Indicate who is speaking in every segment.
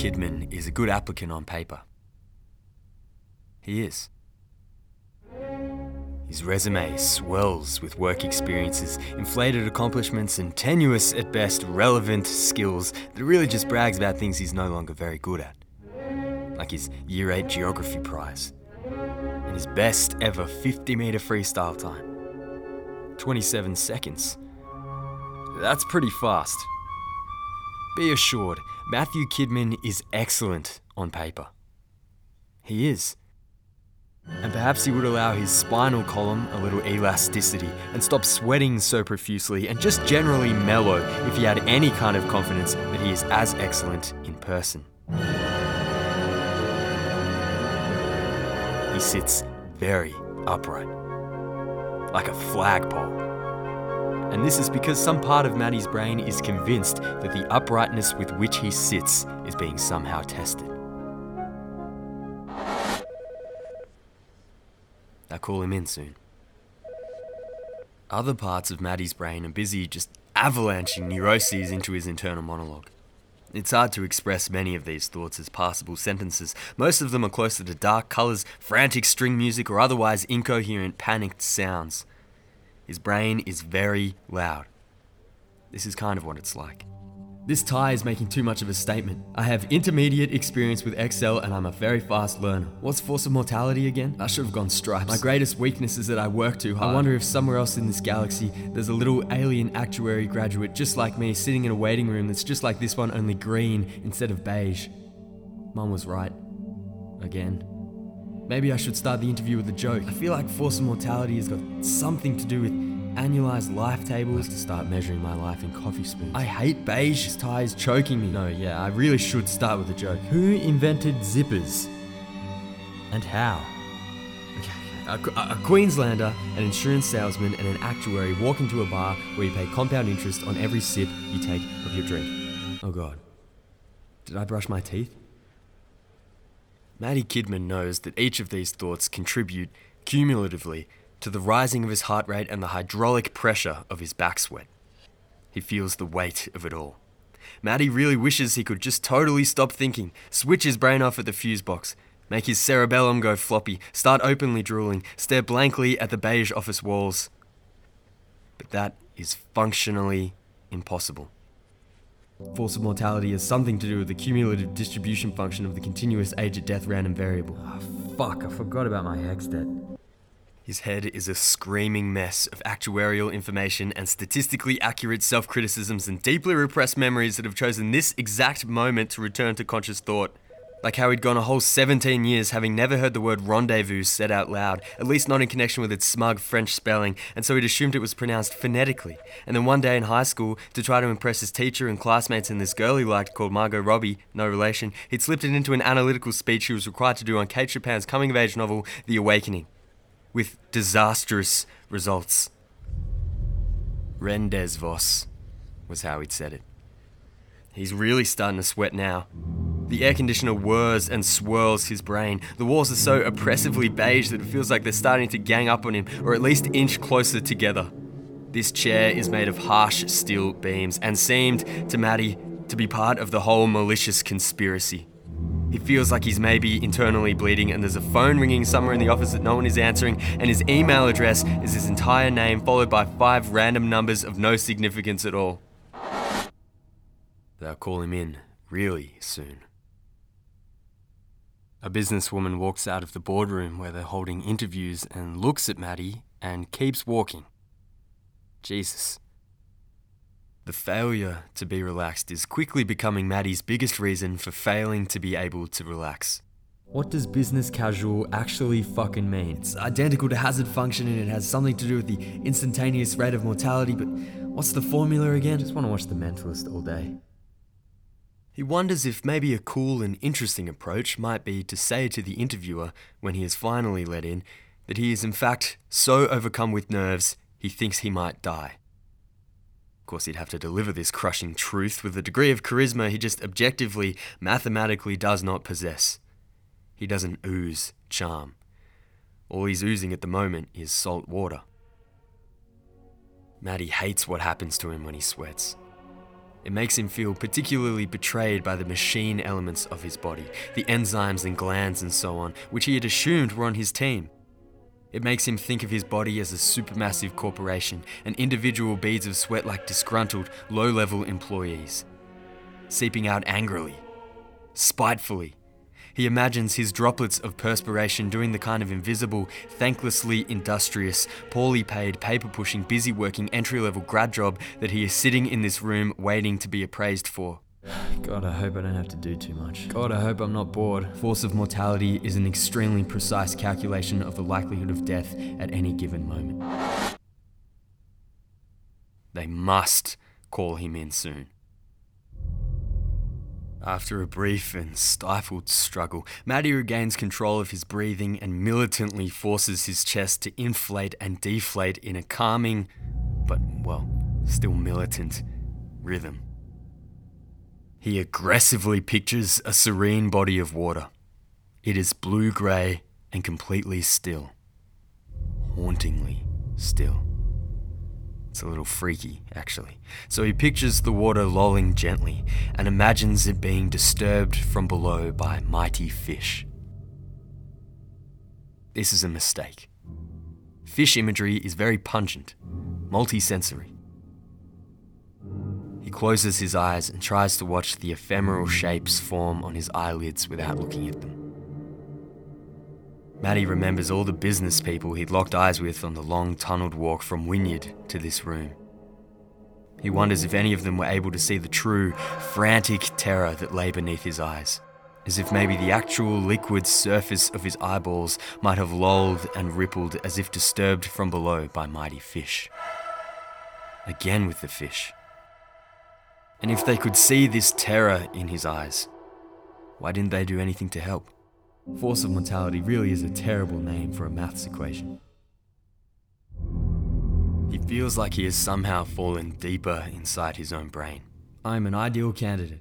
Speaker 1: Kidman is a good applicant on paper. He is. His resume swells with work experiences, inflated accomplishments, and tenuous at best relevant skills that really just brags about things he's no longer very good at. Like his Year 8 Geography Prize, and his best ever 50 metre freestyle time 27 seconds. That's pretty fast. Be assured, Matthew Kidman is excellent on paper. He is. And perhaps he would allow his spinal column a little elasticity and stop sweating so profusely and just generally mellow if he had any kind of confidence that he is as excellent in person. He sits very upright, like a flagpole. And this is because some part of Maddie's brain is convinced that the uprightness with which he sits is being somehow tested. I'll call him in soon. Other parts of Maddie's brain are busy just avalanching neuroses into his internal monologue. It's hard to express many of these thoughts as passable sentences. Most of them are closer to dark colours, frantic string music, or otherwise incoherent, panicked sounds. His brain is very loud. This is kind of what it's like. This tie is making too much of a statement. I have intermediate experience with Excel and I'm a very fast learner. What's force of mortality again? I should have gone stripes. My greatest weakness is that I work too hard. I wonder if somewhere else in this galaxy there's a little alien actuary graduate just like me sitting in a waiting room that's just like this one, only green instead of beige. Mum was right. Again. Maybe I should start the interview with a joke. I feel like force of mortality has got something to do with annualized life tables to start measuring my life in coffee spoons. I hate beige. This tie is choking me. No, yeah, I really should start with a joke. Who invented zippers? And how? Okay, a, a Queenslander, an insurance salesman, and an actuary walk into a bar where you pay compound interest on every sip you take of your drink. Oh god. Did I brush my teeth? Matty Kidman knows that each of these thoughts contribute cumulatively to the rising of his heart rate and the hydraulic pressure of his back sweat. He feels the weight of it all. Matty really wishes he could just totally stop thinking, switch his brain off at the fuse box, make his cerebellum go floppy, start openly drooling, stare blankly at the beige office walls. But that is functionally impossible. Force of mortality has something to do with the cumulative distribution function of the continuous age at death random variable. Oh, fuck, I forgot about my HECS debt. His head is a screaming mess of actuarial information and statistically accurate self criticisms and deeply repressed memories that have chosen this exact moment to return to conscious thought. Like how he'd gone a whole 17 years having never heard the word rendezvous said out loud, at least not in connection with its smug French spelling, and so he'd assumed it was pronounced phonetically. And then one day in high school, to try to impress his teacher and classmates and this girl he liked called Margot Robbie, no relation, he'd slipped it into an analytical speech he was required to do on Kate Chopin's coming of age novel, The Awakening with disastrous results. Rendezvous was how he'd said it. He's really starting to sweat now. The air conditioner whirs and swirls his brain. The walls are so oppressively beige that it feels like they're starting to gang up on him, or at least inch closer together. This chair is made of harsh steel beams and seemed to Matty to be part of the whole malicious conspiracy. He feels like he's maybe internally bleeding, and there's a phone ringing somewhere in the office that no one is answering, and his email address is his entire name, followed by five random numbers of no significance at all. They'll call him in really soon. A businesswoman walks out of the boardroom where they're holding interviews and looks at Maddie and keeps walking. Jesus. The failure to be relaxed is quickly becoming Maddie's biggest reason for failing to be able to relax. What does business casual actually fucking mean? It's identical to hazard function and it has something to do with the instantaneous rate of mortality, but what's the formula again? I Just want to watch The Mentalist all day. He wonders if maybe a cool and interesting approach might be to say to the interviewer, when he is finally let in, that he is in fact so overcome with nerves he thinks he might die Of course, he'd have to deliver this crushing truth with a degree of charisma he just objectively, mathematically does not possess. He doesn't ooze charm. All he's oozing at the moment is salt water. Matty hates what happens to him when he sweats. It makes him feel particularly betrayed by the machine elements of his body, the enzymes and glands and so on, which he had assumed were on his team. It makes him think of his body as a supermassive corporation, and individual beads of sweat like disgruntled, low level employees. Seeping out angrily, spitefully. He imagines his droplets of perspiration doing the kind of invisible, thanklessly industrious, poorly paid, paper pushing, busy working entry level grad job that he is sitting in this room waiting to be appraised for.
Speaker 2: God, I hope I don't have to do too much. God, I hope I'm not bored.
Speaker 1: Force of mortality is an extremely precise calculation of the likelihood of death at any given moment. They must call him in soon. After a brief and stifled struggle, Matty regains control of his breathing and militantly forces his chest to inflate and deflate in a calming, but, well, still militant rhythm. He aggressively pictures a serene body of water. It is blue grey and completely still. Hauntingly still. It's a little freaky, actually. So he pictures the water lolling gently and imagines it being disturbed from below by mighty fish. This is a mistake. Fish imagery is very pungent, multisensory. He closes his eyes and tries to watch the ephemeral shapes form on his eyelids without looking at them. Matty remembers all the business people he'd locked eyes with on the long tunneled walk from Wynyard to this room. He wonders if any of them were able to see the true, frantic terror that lay beneath his eyes, as if maybe the actual liquid surface of his eyeballs might have lolled and rippled as if disturbed from below by mighty fish. Again with the fish. And if they could see this terror in his eyes, why didn't they do anything to help? Force of mortality really is a terrible name for a maths equation. He feels like he has somehow fallen deeper inside his own brain. I'm an ideal candidate.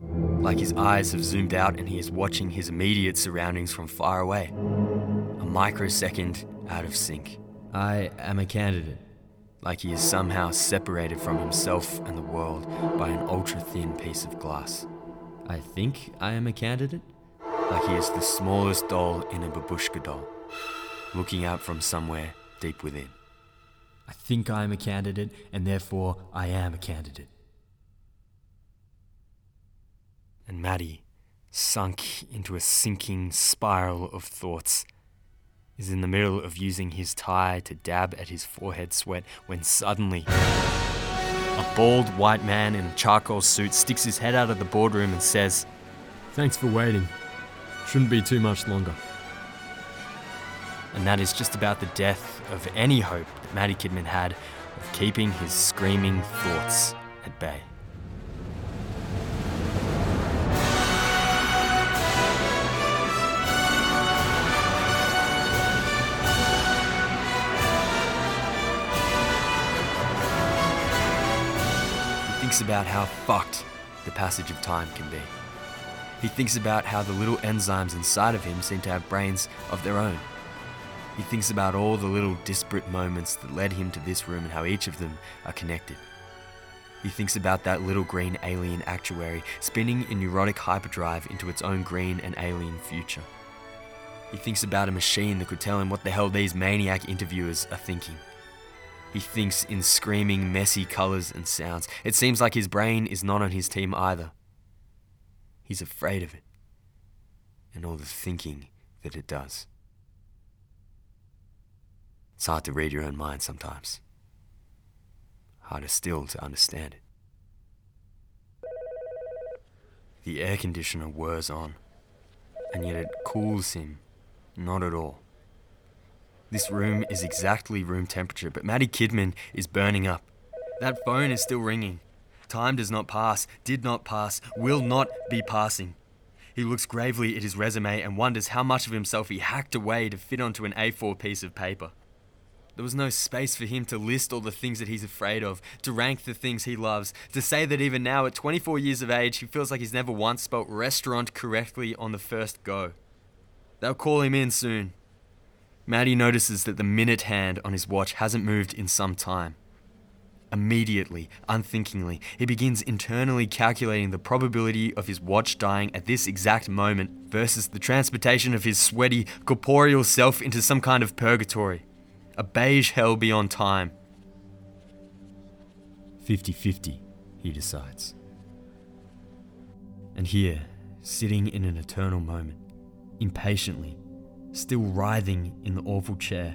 Speaker 1: Like his eyes have zoomed out and he is watching his immediate surroundings from far away. A microsecond out of sync. I am a candidate. Like he is somehow separated from himself and the world by an ultra thin piece of glass. I think I am a candidate? Like he is the smallest doll in a babushka doll, looking out from somewhere deep within. I think I am a candidate, and therefore I am a candidate. And Matty, sunk into a sinking spiral of thoughts, is in the middle of using his tie to dab at his forehead sweat when suddenly a bald white man in a charcoal suit sticks his head out of the boardroom and says,
Speaker 2: Thanks for waiting. Shouldn't be too much longer.
Speaker 1: And that is just about the death of any hope that Matty Kidman had of keeping his screaming thoughts at bay. He thinks about how fucked the passage of time can be. He thinks about how the little enzymes inside of him seem to have brains of their own. He thinks about all the little disparate moments that led him to this room and how each of them are connected. He thinks about that little green alien actuary spinning in neurotic hyperdrive into its own green and alien future. He thinks about a machine that could tell him what the hell these maniac interviewers are thinking. He thinks in screaming, messy colours and sounds. It seems like his brain is not on his team either. He's afraid of it and all the thinking that it does. It's hard to read your own mind sometimes, harder still to understand it. The air conditioner whirs on, and yet it cools him not at all. This room is exactly room temperature, but Matty Kidman is burning up. That phone is still ringing. Time does not pass, did not pass, will not be passing. He looks gravely at his resume and wonders how much of himself he hacked away to fit onto an A4 piece of paper. There was no space for him to list all the things that he's afraid of, to rank the things he loves, to say that even now, at 24 years of age, he feels like he's never once spelt restaurant correctly on the first go. They'll call him in soon. Matty notices that the minute hand on his watch hasn't moved in some time. Immediately, unthinkingly, he begins internally calculating the probability of his watch dying at this exact moment versus the transportation of his sweaty, corporeal self into some kind of purgatory. A beige hell beyond time. 50 50, he decides. And here, sitting in an eternal moment, impatiently, still writhing in the awful chair,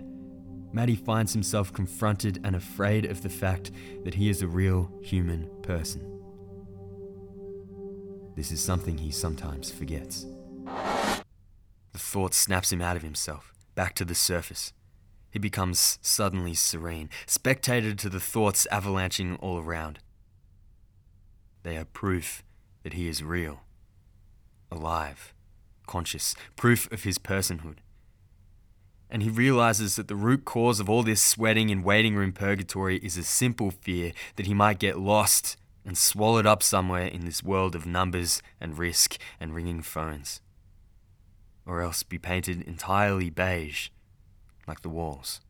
Speaker 1: Matty finds himself confronted and afraid of the fact that he is a real human person. This is something he sometimes forgets. The thought snaps him out of himself, back to the surface. He becomes suddenly serene, spectator to the thoughts avalanching all around. They are proof that he is real, alive, conscious, proof of his personhood and he realizes that the root cause of all this sweating and waiting room purgatory is a simple fear that he might get lost and swallowed up somewhere in this world of numbers and risk and ringing phones. Or else be painted entirely beige, like the walls.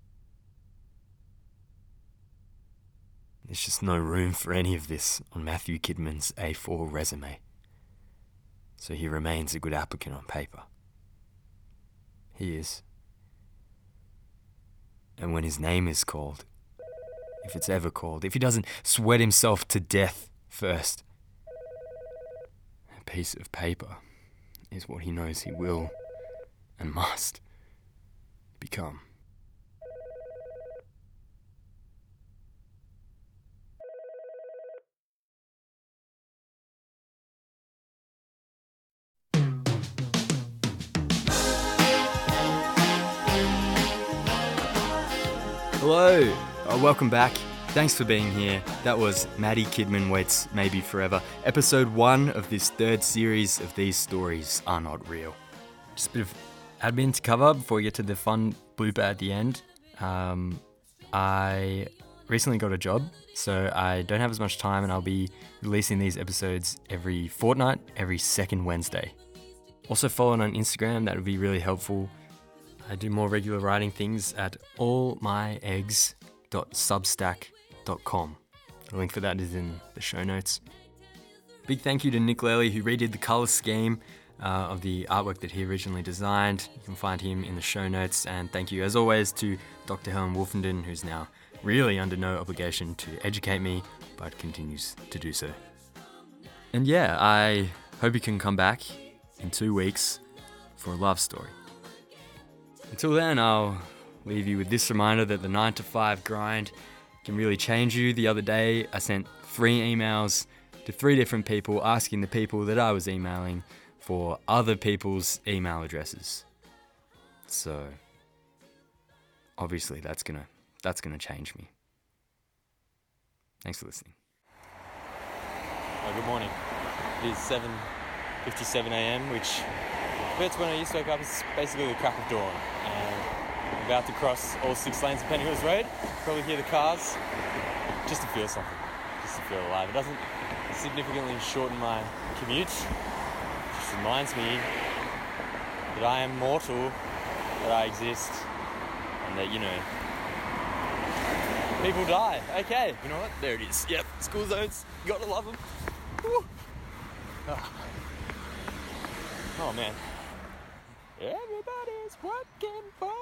Speaker 1: There's just no room for any of this on Matthew Kidman's A4 resume. So he remains a good applicant on paper. He is and when his name is called, if it's ever called, if he doesn't sweat himself to death first, a piece of paper is what he knows he will and must become. Hello, uh, welcome back. Thanks for being here. That was Maddie Kidman Waits Maybe Forever, episode one of this third series of These Stories Are Not Real. Just a bit of admin to cover before we get to the fun blooper at the end. Um, I recently got a job, so I don't have as much time, and I'll be releasing these episodes every fortnight, every second Wednesday. Also, follow on Instagram, that would be really helpful. I do more regular writing things at allmyeggs.substack.com. The link for that is in the show notes. Big thank you to Nick Lely who redid the colour scheme uh, of the artwork that he originally designed. You can find him in the show notes. And thank you, as always, to Dr. Helen Wolfenden, who's now really under no obligation to educate me, but continues to do so. And yeah, I hope you can come back in two weeks for a love story. Until then, I'll leave you with this reminder that the 9 to 5 grind can really change you. The other day, I sent three emails to three different people asking the people that I was emailing for other people's email addresses. So, obviously, that's gonna that's gonna change me. Thanks for listening.
Speaker 3: Oh, good morning. It is 7:57 a.m., which compared when I used to wake up, it's basically the crack of dawn. And I'm about to cross all six lanes of Pennant Hills Road. Probably hear the cars, just to feel something, just to feel alive. It doesn't significantly shorten my commute. It just reminds me that I am mortal, that I exist, and that you know people die. Okay, you know what? There it is. Yep, school zones. You gotta love them. Woo. Oh. oh man. Everybody's working for.